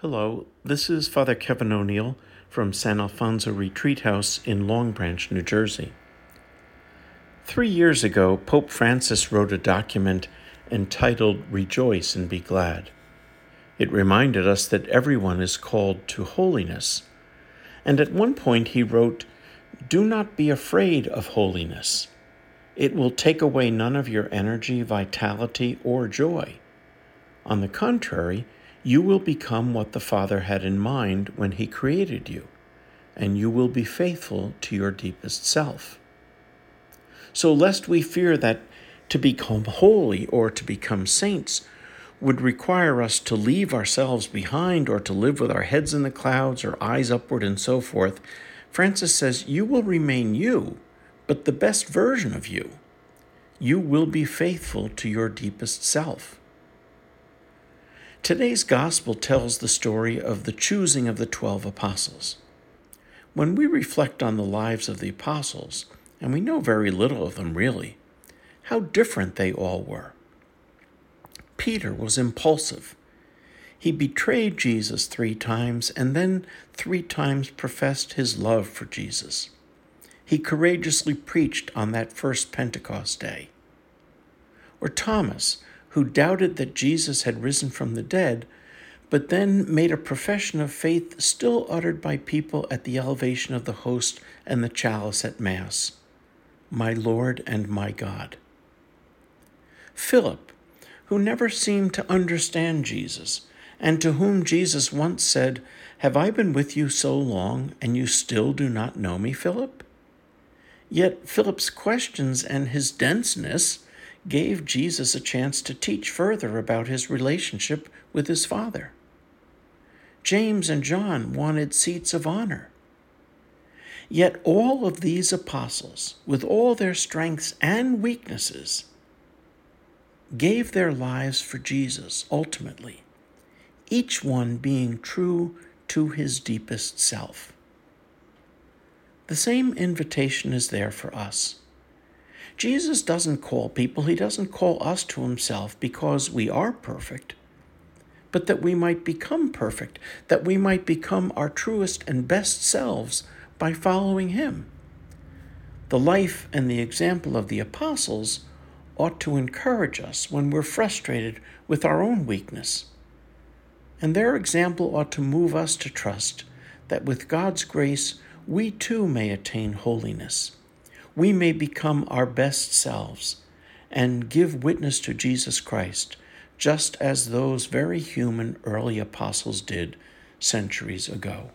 Hello, this is Father Kevin O'Neill from San Alfonso Retreat House in Long Branch, New Jersey. Three years ago, Pope Francis wrote a document entitled Rejoice and Be Glad. It reminded us that everyone is called to holiness. And at one point, he wrote, Do not be afraid of holiness. It will take away none of your energy, vitality, or joy. On the contrary, you will become what the Father had in mind when He created you, and you will be faithful to your deepest self. So, lest we fear that to become holy or to become saints would require us to leave ourselves behind or to live with our heads in the clouds or eyes upward and so forth, Francis says, You will remain you, but the best version of you. You will be faithful to your deepest self. Today's gospel tells the story of the choosing of the twelve apostles. When we reflect on the lives of the apostles, and we know very little of them really, how different they all were. Peter was impulsive. He betrayed Jesus three times and then three times professed his love for Jesus. He courageously preached on that first Pentecost day. Or Thomas, who doubted that Jesus had risen from the dead, but then made a profession of faith still uttered by people at the elevation of the host and the chalice at Mass My Lord and my God. Philip, who never seemed to understand Jesus, and to whom Jesus once said, Have I been with you so long, and you still do not know me, Philip? Yet Philip's questions and his denseness gave Jesus a chance to teach further about his relationship with his Father. James and John wanted seats of honor. Yet all of these apostles, with all their strengths and weaknesses, gave their lives for Jesus ultimately, each one being true to his deepest self. The same invitation is there for us. Jesus doesn't call people, he doesn't call us to himself because we are perfect, but that we might become perfect, that we might become our truest and best selves by following him. The life and the example of the apostles ought to encourage us when we're frustrated with our own weakness. And their example ought to move us to trust that with God's grace, we too may attain holiness we may become our best selves and give witness to Jesus Christ, just as those very human early apostles did centuries ago.